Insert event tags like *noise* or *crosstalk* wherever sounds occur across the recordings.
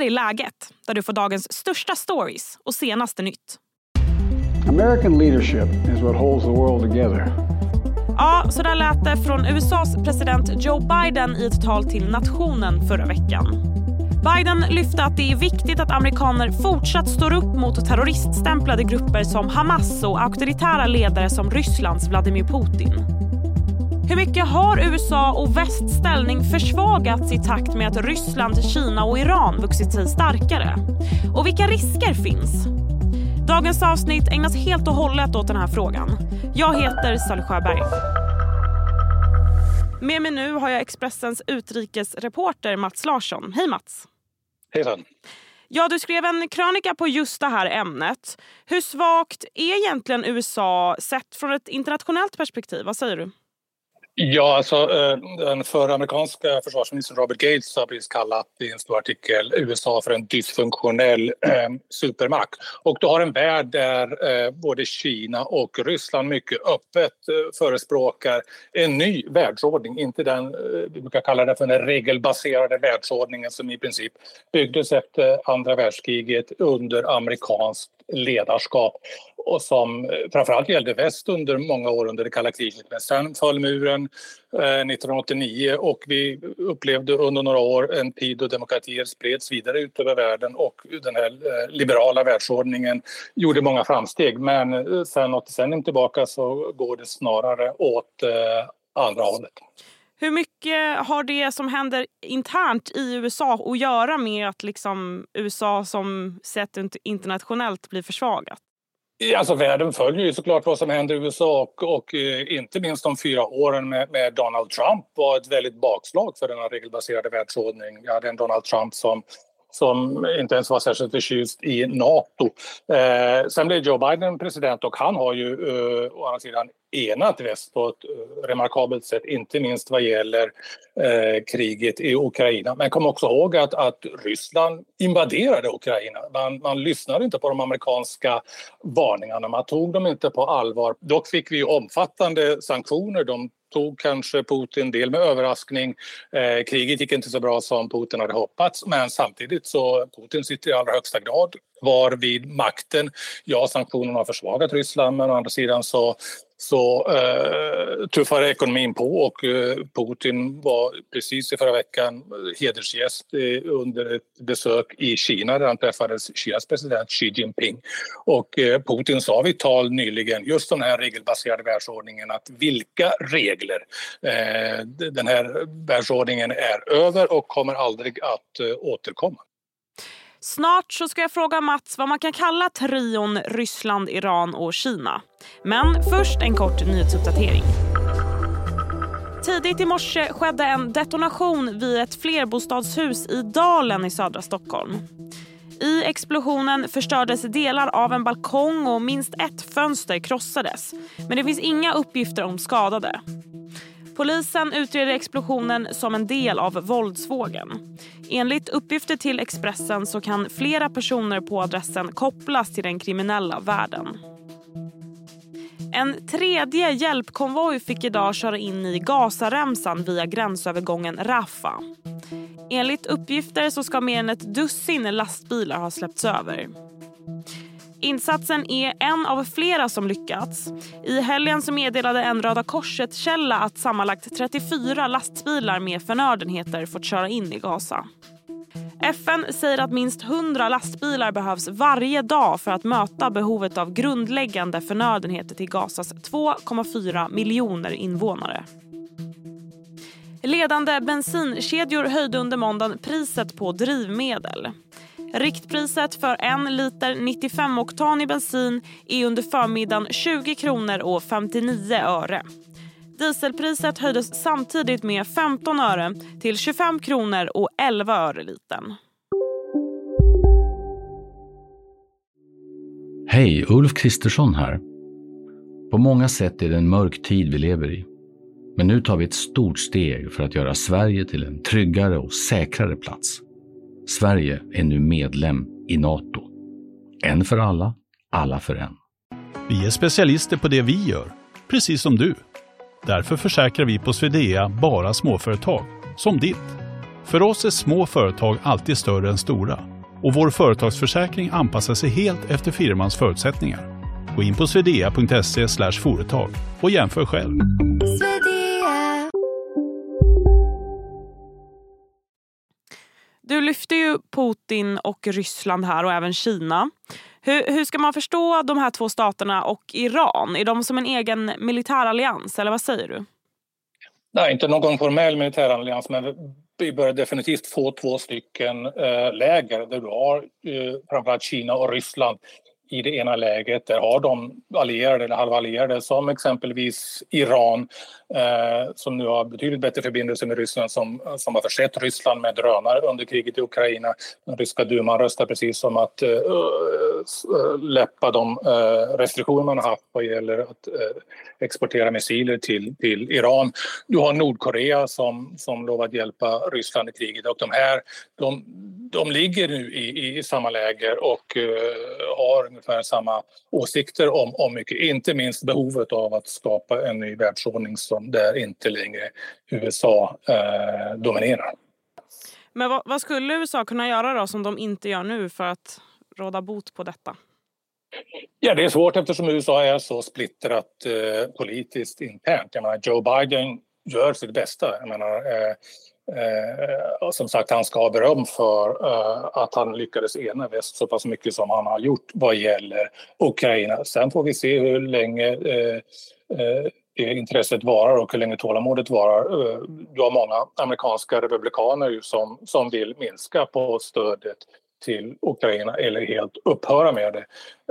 här är läget, där du får dagens största stories och senaste nytt. American leadership is what holds the world together. Ja, så där lät det från USAs president Joe Biden i ett tal till nationen förra veckan. Biden lyfte att det är viktigt att amerikaner fortsatt står upp mot terroriststämplade grupper som Hamas och auktoritära ledare som Rysslands Vladimir Putin. Hur mycket har USA och västs ställning försvagats i takt med att Ryssland, Kina och Iran vuxit sig starkare? Och vilka risker finns? Dagens avsnitt ägnas helt och hållet åt den här frågan. Jag heter Sally Sjöberg. Med mig nu har jag Expressens utrikesreporter Mats Larsson. Hej Mats! Hejsan! Ja, du skrev en krönika på just det här ämnet. Hur svagt är egentligen USA sett från ett internationellt perspektiv? Vad säger du? Ja, alltså eh, den förra amerikanska försvarsministern Robert Gates har precis kallat i en stor artikel USA för en dysfunktionell eh, supermakt. Och du har en värld där eh, både Kina och Ryssland mycket öppet eh, förespråkar en ny världsordning, inte den eh, vi brukar kalla det för den regelbaserade världsordningen som i princip byggdes efter andra världskriget under amerikanskt ledarskap och som eh, framförallt gällde väst under många år under det kalla kriget. Men sen föll muren eh, 1989 och vi upplevde under några år en tid då demokratier spreds vidare ut över världen och den här eh, liberala världsordningen gjorde många framsteg. Men eh, sen något decennium tillbaka så går det snarare åt eh, andra hållet. Hur mycket har det som händer internt i USA att göra med att liksom USA som sett internationellt blir försvagat? Alltså världen följer ju såklart vad som händer i USA och, och eh, inte minst de fyra åren med, med, Donald Trump var ett väldigt bakslag för denna regelbaserade världsordning. Vi hade en Donald Trump som som inte ens var särskilt förtjust i Nato. Eh, sen blev Joe Biden president och han har ju eh, å andra sidan enat väst på ett eh, remarkabelt sätt, inte minst vad gäller eh, kriget i Ukraina. Men kom också ihåg att, att Ryssland invaderade Ukraina. Man, man lyssnade inte på de amerikanska varningarna, man tog dem inte på allvar. Dock fick vi omfattande sanktioner. De tog kanske Putin del med överraskning. Eh, kriget gick inte så bra som Putin hade hoppats men samtidigt så Putin sitter i allra högsta grad var vid makten. Ja, sanktionerna har försvagat Ryssland men å andra sidan så så eh, tuffade ekonomin på och eh, Putin var precis i förra veckan hedersgäst eh, under ett besök i Kina där han träffade Kinas president Xi Jinping. Och eh, Putin sa vid tal nyligen just den här regelbaserade världsordningen att vilka regler? Eh, den här världsordningen är över och kommer aldrig att eh, återkomma. Snart så ska jag fråga Mats vad man kan kalla trion Ryssland, Iran och Kina. Men först en kort nyhetsuppdatering. Tidigt i morse skedde en detonation vid ett flerbostadshus i Dalen i södra Stockholm. I explosionen förstördes delar av en balkong och minst ett fönster krossades. Men det finns inga uppgifter om skadade. Polisen utreder explosionen som en del av våldsvågen. Enligt uppgifter till Expressen så kan flera personer på adressen kopplas till den kriminella världen. En tredje hjälpkonvoj fick idag köra in i Gazaremsan via gränsövergången Rafah. Enligt uppgifter så ska mer än ett dussin lastbilar ha släppts över. Insatsen är en av flera som lyckats. I helgen så meddelade en Röda Korset-källa att sammanlagt 34 lastbilar med förnödenheter fått köra in i Gaza. FN säger att minst 100 lastbilar behövs varje dag för att möta behovet av grundläggande förnödenheter till Gazas 2,4 miljoner invånare. Ledande bensinkedjor höjde under måndagen priset på drivmedel. Riktpriset för en liter 95-oktanig bensin är under förmiddagen 20 kronor och 59 öre. Dieselpriset höjdes samtidigt med 15 öre till 25 kronor och 11 öre litern. Hej, Ulf Kristersson här. På många sätt är det en mörk tid vi lever i. Men nu tar vi ett stort steg för att göra Sverige till en tryggare och säkrare plats. Sverige är nu medlem i Nato. En för alla, alla för en. Vi är specialister på det vi gör, precis som du. Därför försäkrar vi på Swedea bara småföretag, som ditt. För oss är små företag alltid större än stora och vår företagsförsäkring anpassar sig helt efter firmans förutsättningar. Gå in på swedea.se företag och jämför själv. Du lyfter ju Putin och Ryssland här och även Kina. Hur, hur ska man förstå de här två staterna och Iran? Är de som en egen militärallians eller vad säger du? Nej, inte någon formell militärallians men vi börjar definitivt få två stycken eh, läger där du har eh, framförallt Kina och Ryssland i det ena läget. Där har de allierade eller halvallierade som exempelvis Iran eh, som nu har betydligt bättre förbindelser med Ryssland som, som har försett Ryssland med drönare under kriget i Ukraina. Den ryska duman röstar precis som att eh, eh, läppa de eh, restriktioner man har haft vad gäller att eh, exportera missiler till, till Iran. Du har Nordkorea som, som lovat hjälpa Ryssland i kriget och de här de, de ligger nu i, i samma läger och eh, har ungefär samma åsikter om, om mycket. Inte minst behovet av att skapa en ny världsordning som där inte längre USA uh, dominerar. Men vad, vad, skulle USA kunna göra då som de inte gör nu för att råda bot på detta? Ja, det är svårt eftersom USA är så splittrat uh, politiskt internt. Jag menar, Joe Biden gör sitt bästa. Jag menar, Eh, som sagt, han ska ha beröm för eh, att han lyckades ena väst så pass mycket som han har gjort vad gäller Ukraina. Sen får vi se hur länge eh, det intresset varar och hur länge tålamodet varar. Eh, du har många amerikanska republikaner som, som vill minska på stödet till Ukraina eller helt upphöra med det.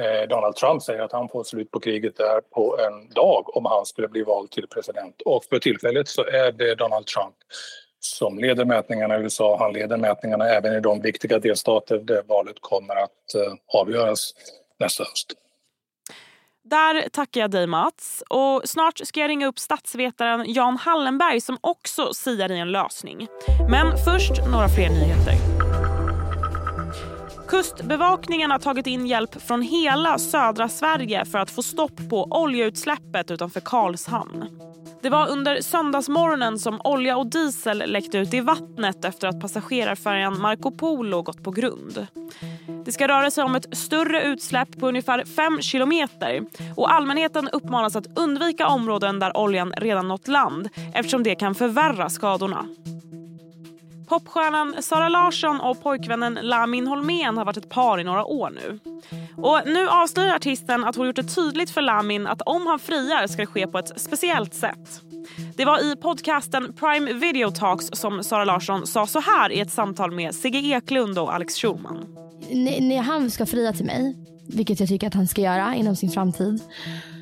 Eh, Donald Trump säger att han får slut på kriget där på en dag om han skulle bli vald till president. Och för tillfället så är det Donald Trump som leder mätningarna i USA. Han leder mätningarna även i de viktiga delstater där valet kommer att eh, avgöras nästa höst. Där tackar jag dig Mats. Och snart ska jag ringa upp statsvetaren Jan Hallenberg som också siar i en lösning. Men först några fler nyheter. Kustbevakningen har tagit in hjälp från hela södra Sverige för att få stopp på oljeutsläppet utanför Karlshamn. Det var under söndagsmorgonen som olja och diesel läckte ut i vattnet efter att passagerarfärjan Marco Polo gått på grund. Det ska röra sig om ett större utsläpp på ungefär 5 kilometer och allmänheten uppmanas att undvika områden där oljan redan nått land eftersom det kan förvärra skadorna. Popstjärnan Sara Larsson och pojkvännen Lamin Holmén har varit ett par i några år nu. Och Nu avslöjar artisten att hon gjort det tydligt för Lamin att om han friar ska det ske på ett speciellt sätt. Det var i podcasten Prime Video Talks som Sara Larsson sa så här i ett samtal med Sigge Eklund och Alex Schulman. När han ska fria till mig, vilket jag tycker att han ska göra inom sin framtid,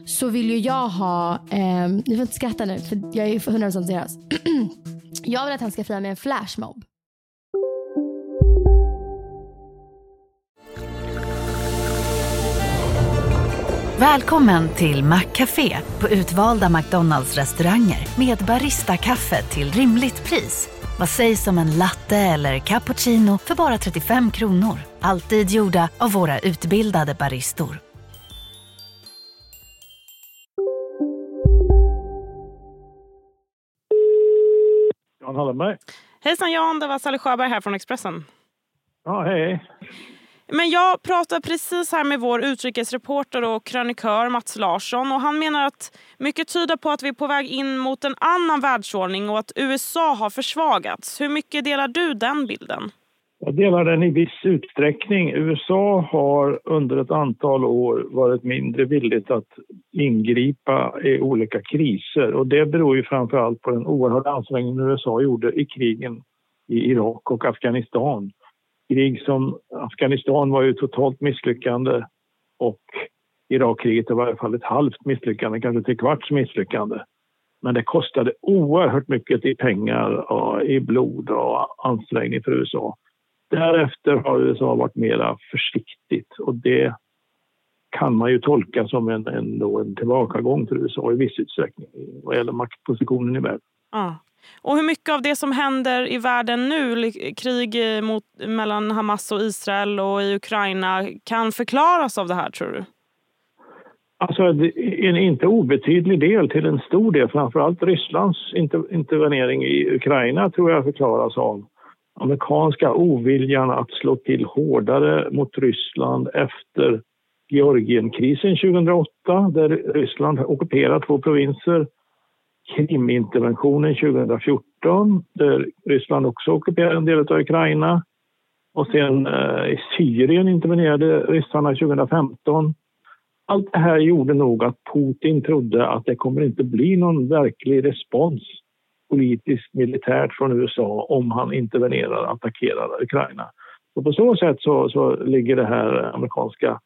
så vill ju jag ha, eh, ni får inte skratta nu för jag är 100% seriös. *clears throat* Jag vill att han ska fria med en flashmob. Välkommen till Maccafé på utvalda McDonalds restauranger med Baristakaffe till rimligt pris. Vad sägs om en latte eller cappuccino för bara 35 kronor? Alltid gjorda av våra utbildade baristor. Jan Hallenberg. Hejsan Jan, det var Sally Sjöberg här från Expressen. Ja, hej. Men jag pratade precis här med vår utrikesreporter och krönikör Mats Larsson och han menar att mycket tyder på att vi är på väg in mot en annan världsordning och att USA har försvagats. Hur mycket delar du den bilden? Jag delar den i viss utsträckning. USA har under ett antal år varit mindre villigt att ingripa i olika kriser och det beror ju framför allt på den oerhörda ansträngning USA gjorde i krigen i Irak och Afghanistan. Krig som Afghanistan var ju totalt misslyckande och Irakkriget var i alla fall ett halvt misslyckande, kanske till kvarts misslyckande. Men det kostade oerhört mycket i pengar, och i blod och ansträngning för USA. Därefter har USA varit mer försiktigt och det kan man ju tolka som en, en, en tillbakagång för USA i viss utsträckning vad gäller maktpositionen i världen. Ja. Och hur mycket av det som händer i världen nu, krig mot, mellan Hamas och Israel och i Ukraina, kan förklaras av det här tror du? Alltså en inte obetydlig del till en stor del, framförallt Rysslands intervenering i Ukraina tror jag förklaras av amerikanska oviljan att slå till hårdare mot Ryssland efter Georgienkrisen 2008 där Ryssland ockuperar två provinser. Kriminterventionen 2014 där Ryssland också ockuperade en del av Ukraina. Och sen eh, i Syrien intervenerade ryssarna 2015. Allt det här gjorde nog att Putin trodde att det kommer inte bli någon verklig respons politiskt militärt från USA om han intervenerar och attackerar Ukraina. Och på så sätt så, så ligger det här amerikanska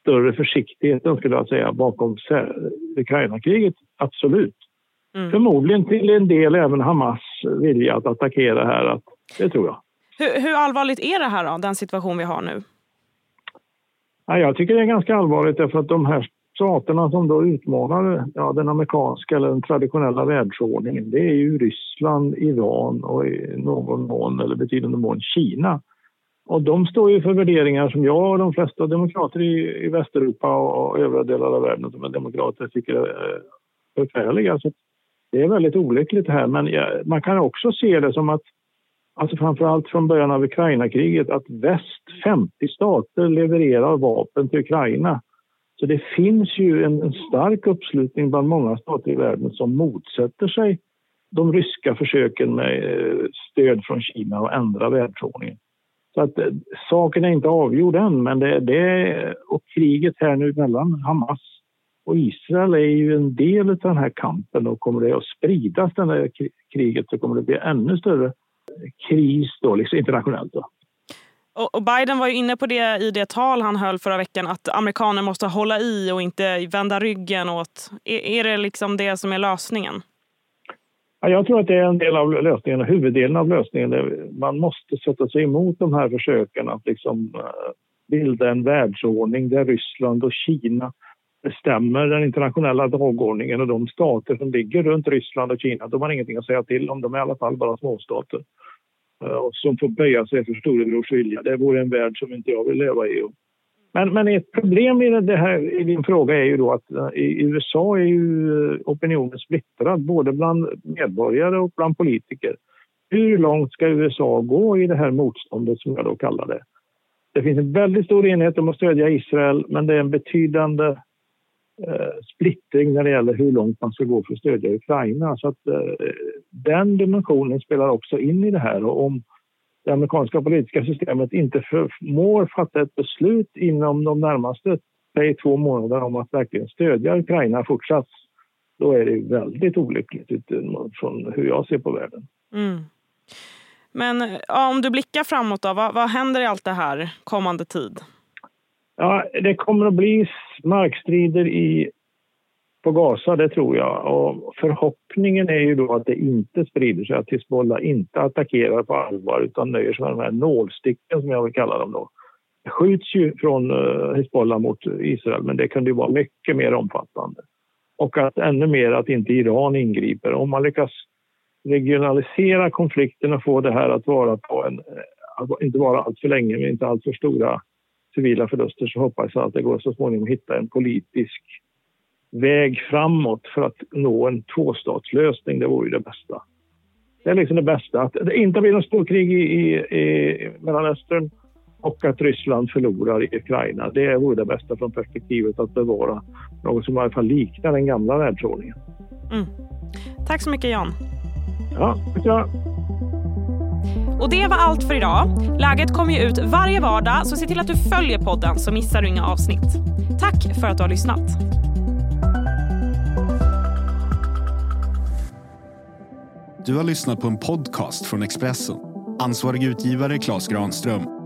större försiktigheten skulle jag säga bakom Ukraina-kriget, absolut. Mm. Förmodligen till en del även Hamas vilja att attackera här, att, det tror jag. Hur, hur allvarligt är det här då, den situation vi har nu? Ja, jag tycker det är ganska allvarligt därför att de här staterna som då utmanar ja, den amerikanska eller den traditionella världsordningen det är ju Ryssland, Iran och i någon mån eller betydande mån Kina. Och de står ju för värderingar som jag och de flesta demokrater i, i Västeuropa och övriga delar av världen som är demokrater tycker är förfärliga. Så det är väldigt olyckligt här men man kan också se det som att alltså framförallt från början av Ukraina-kriget att väst, 50 stater, levererar vapen till Ukraina. Så det finns ju en, en stark uppslutning bland många stater i världen som motsätter sig de ryska försöken med eh, stöd från Kina att ändra världsordningen. Så att eh, saken är inte avgjord än, men det, det, och kriget här nu mellan Hamas och Israel är ju en del av den här kampen och kommer det att spridas, det här kriget, så kommer det bli ännu större kris då, liksom internationellt. Då. Och Biden var ju inne på det i det tal han höll förra veckan att amerikaner måste hålla i och inte vända ryggen åt. Är, är det liksom det som är lösningen? Ja, jag tror att det är en del av lösningen, huvuddelen av lösningen. Man måste sätta sig emot de här försöken att liksom eh, bilda en världsordning där Ryssland och Kina bestämmer den internationella dagordningen och de stater som ligger runt Ryssland och Kina, de har ingenting att säga till om. De är i alla fall bara småstater eh, som får böja sig för storebrors vilja. Det vore en värld som inte jag vill leva i. Men, men ett problem i, det här, i din fråga är ju då att eh, i USA är ju eh, opinionen splittrad både bland medborgare och bland politiker. Hur långt ska USA gå i det här motståndet som jag då kallar det? Det finns en väldigt stor enighet om att stödja Israel men det är en betydande Eh, splittring när det gäller hur långt man ska gå för att stödja Ukraina. Så att, eh, den dimensionen spelar också in i det här. Och om det amerikanska politiska systemet inte förmår fatta ett beslut inom de närmaste säg, två månaderna om att verkligen stödja Ukraina fortsatt, då är det väldigt olyckligt utifrån hur jag ser på världen. Mm. Men ja, om du blickar framåt, då, vad, vad händer i allt det här kommande tid? Ja, det kommer att bli markstrider i på Gaza, det tror jag. Och förhoppningen är ju då att det inte sprider sig, att Hizbollah inte attackerar på allvar utan nöjer sig med de här nålsticken som jag vill kalla dem då. Det skjuts ju från eh, Hizbollah mot Israel men det kunde ju vara mycket mer omfattande. Och att ännu mer att inte Iran ingriper. Om man lyckas regionalisera konflikten och få det här att vara på en, eh, inte vara allt för länge men inte allt för stora civila förluster så hoppas jag att det går så småningom att hitta en politisk väg framåt för att nå en tvåstatslösning. Det vore ju det bästa. Det är liksom det bästa. Att det inte blir något storkrig i, i, i Mellanöstern och att Ryssland förlorar i Ukraina. Det vore det bästa från perspektivet att bevara något som i alla fall liknar den gamla världsordningen. Mm. Tack så mycket Jan. Ja, tack och det var allt för idag. Läget kommer ju ut varje vardag så se till att du följer podden så missar du inga avsnitt. Tack för att du har lyssnat. Du har lyssnat på en podcast från Expressen. Ansvarig utgivare Klas Granström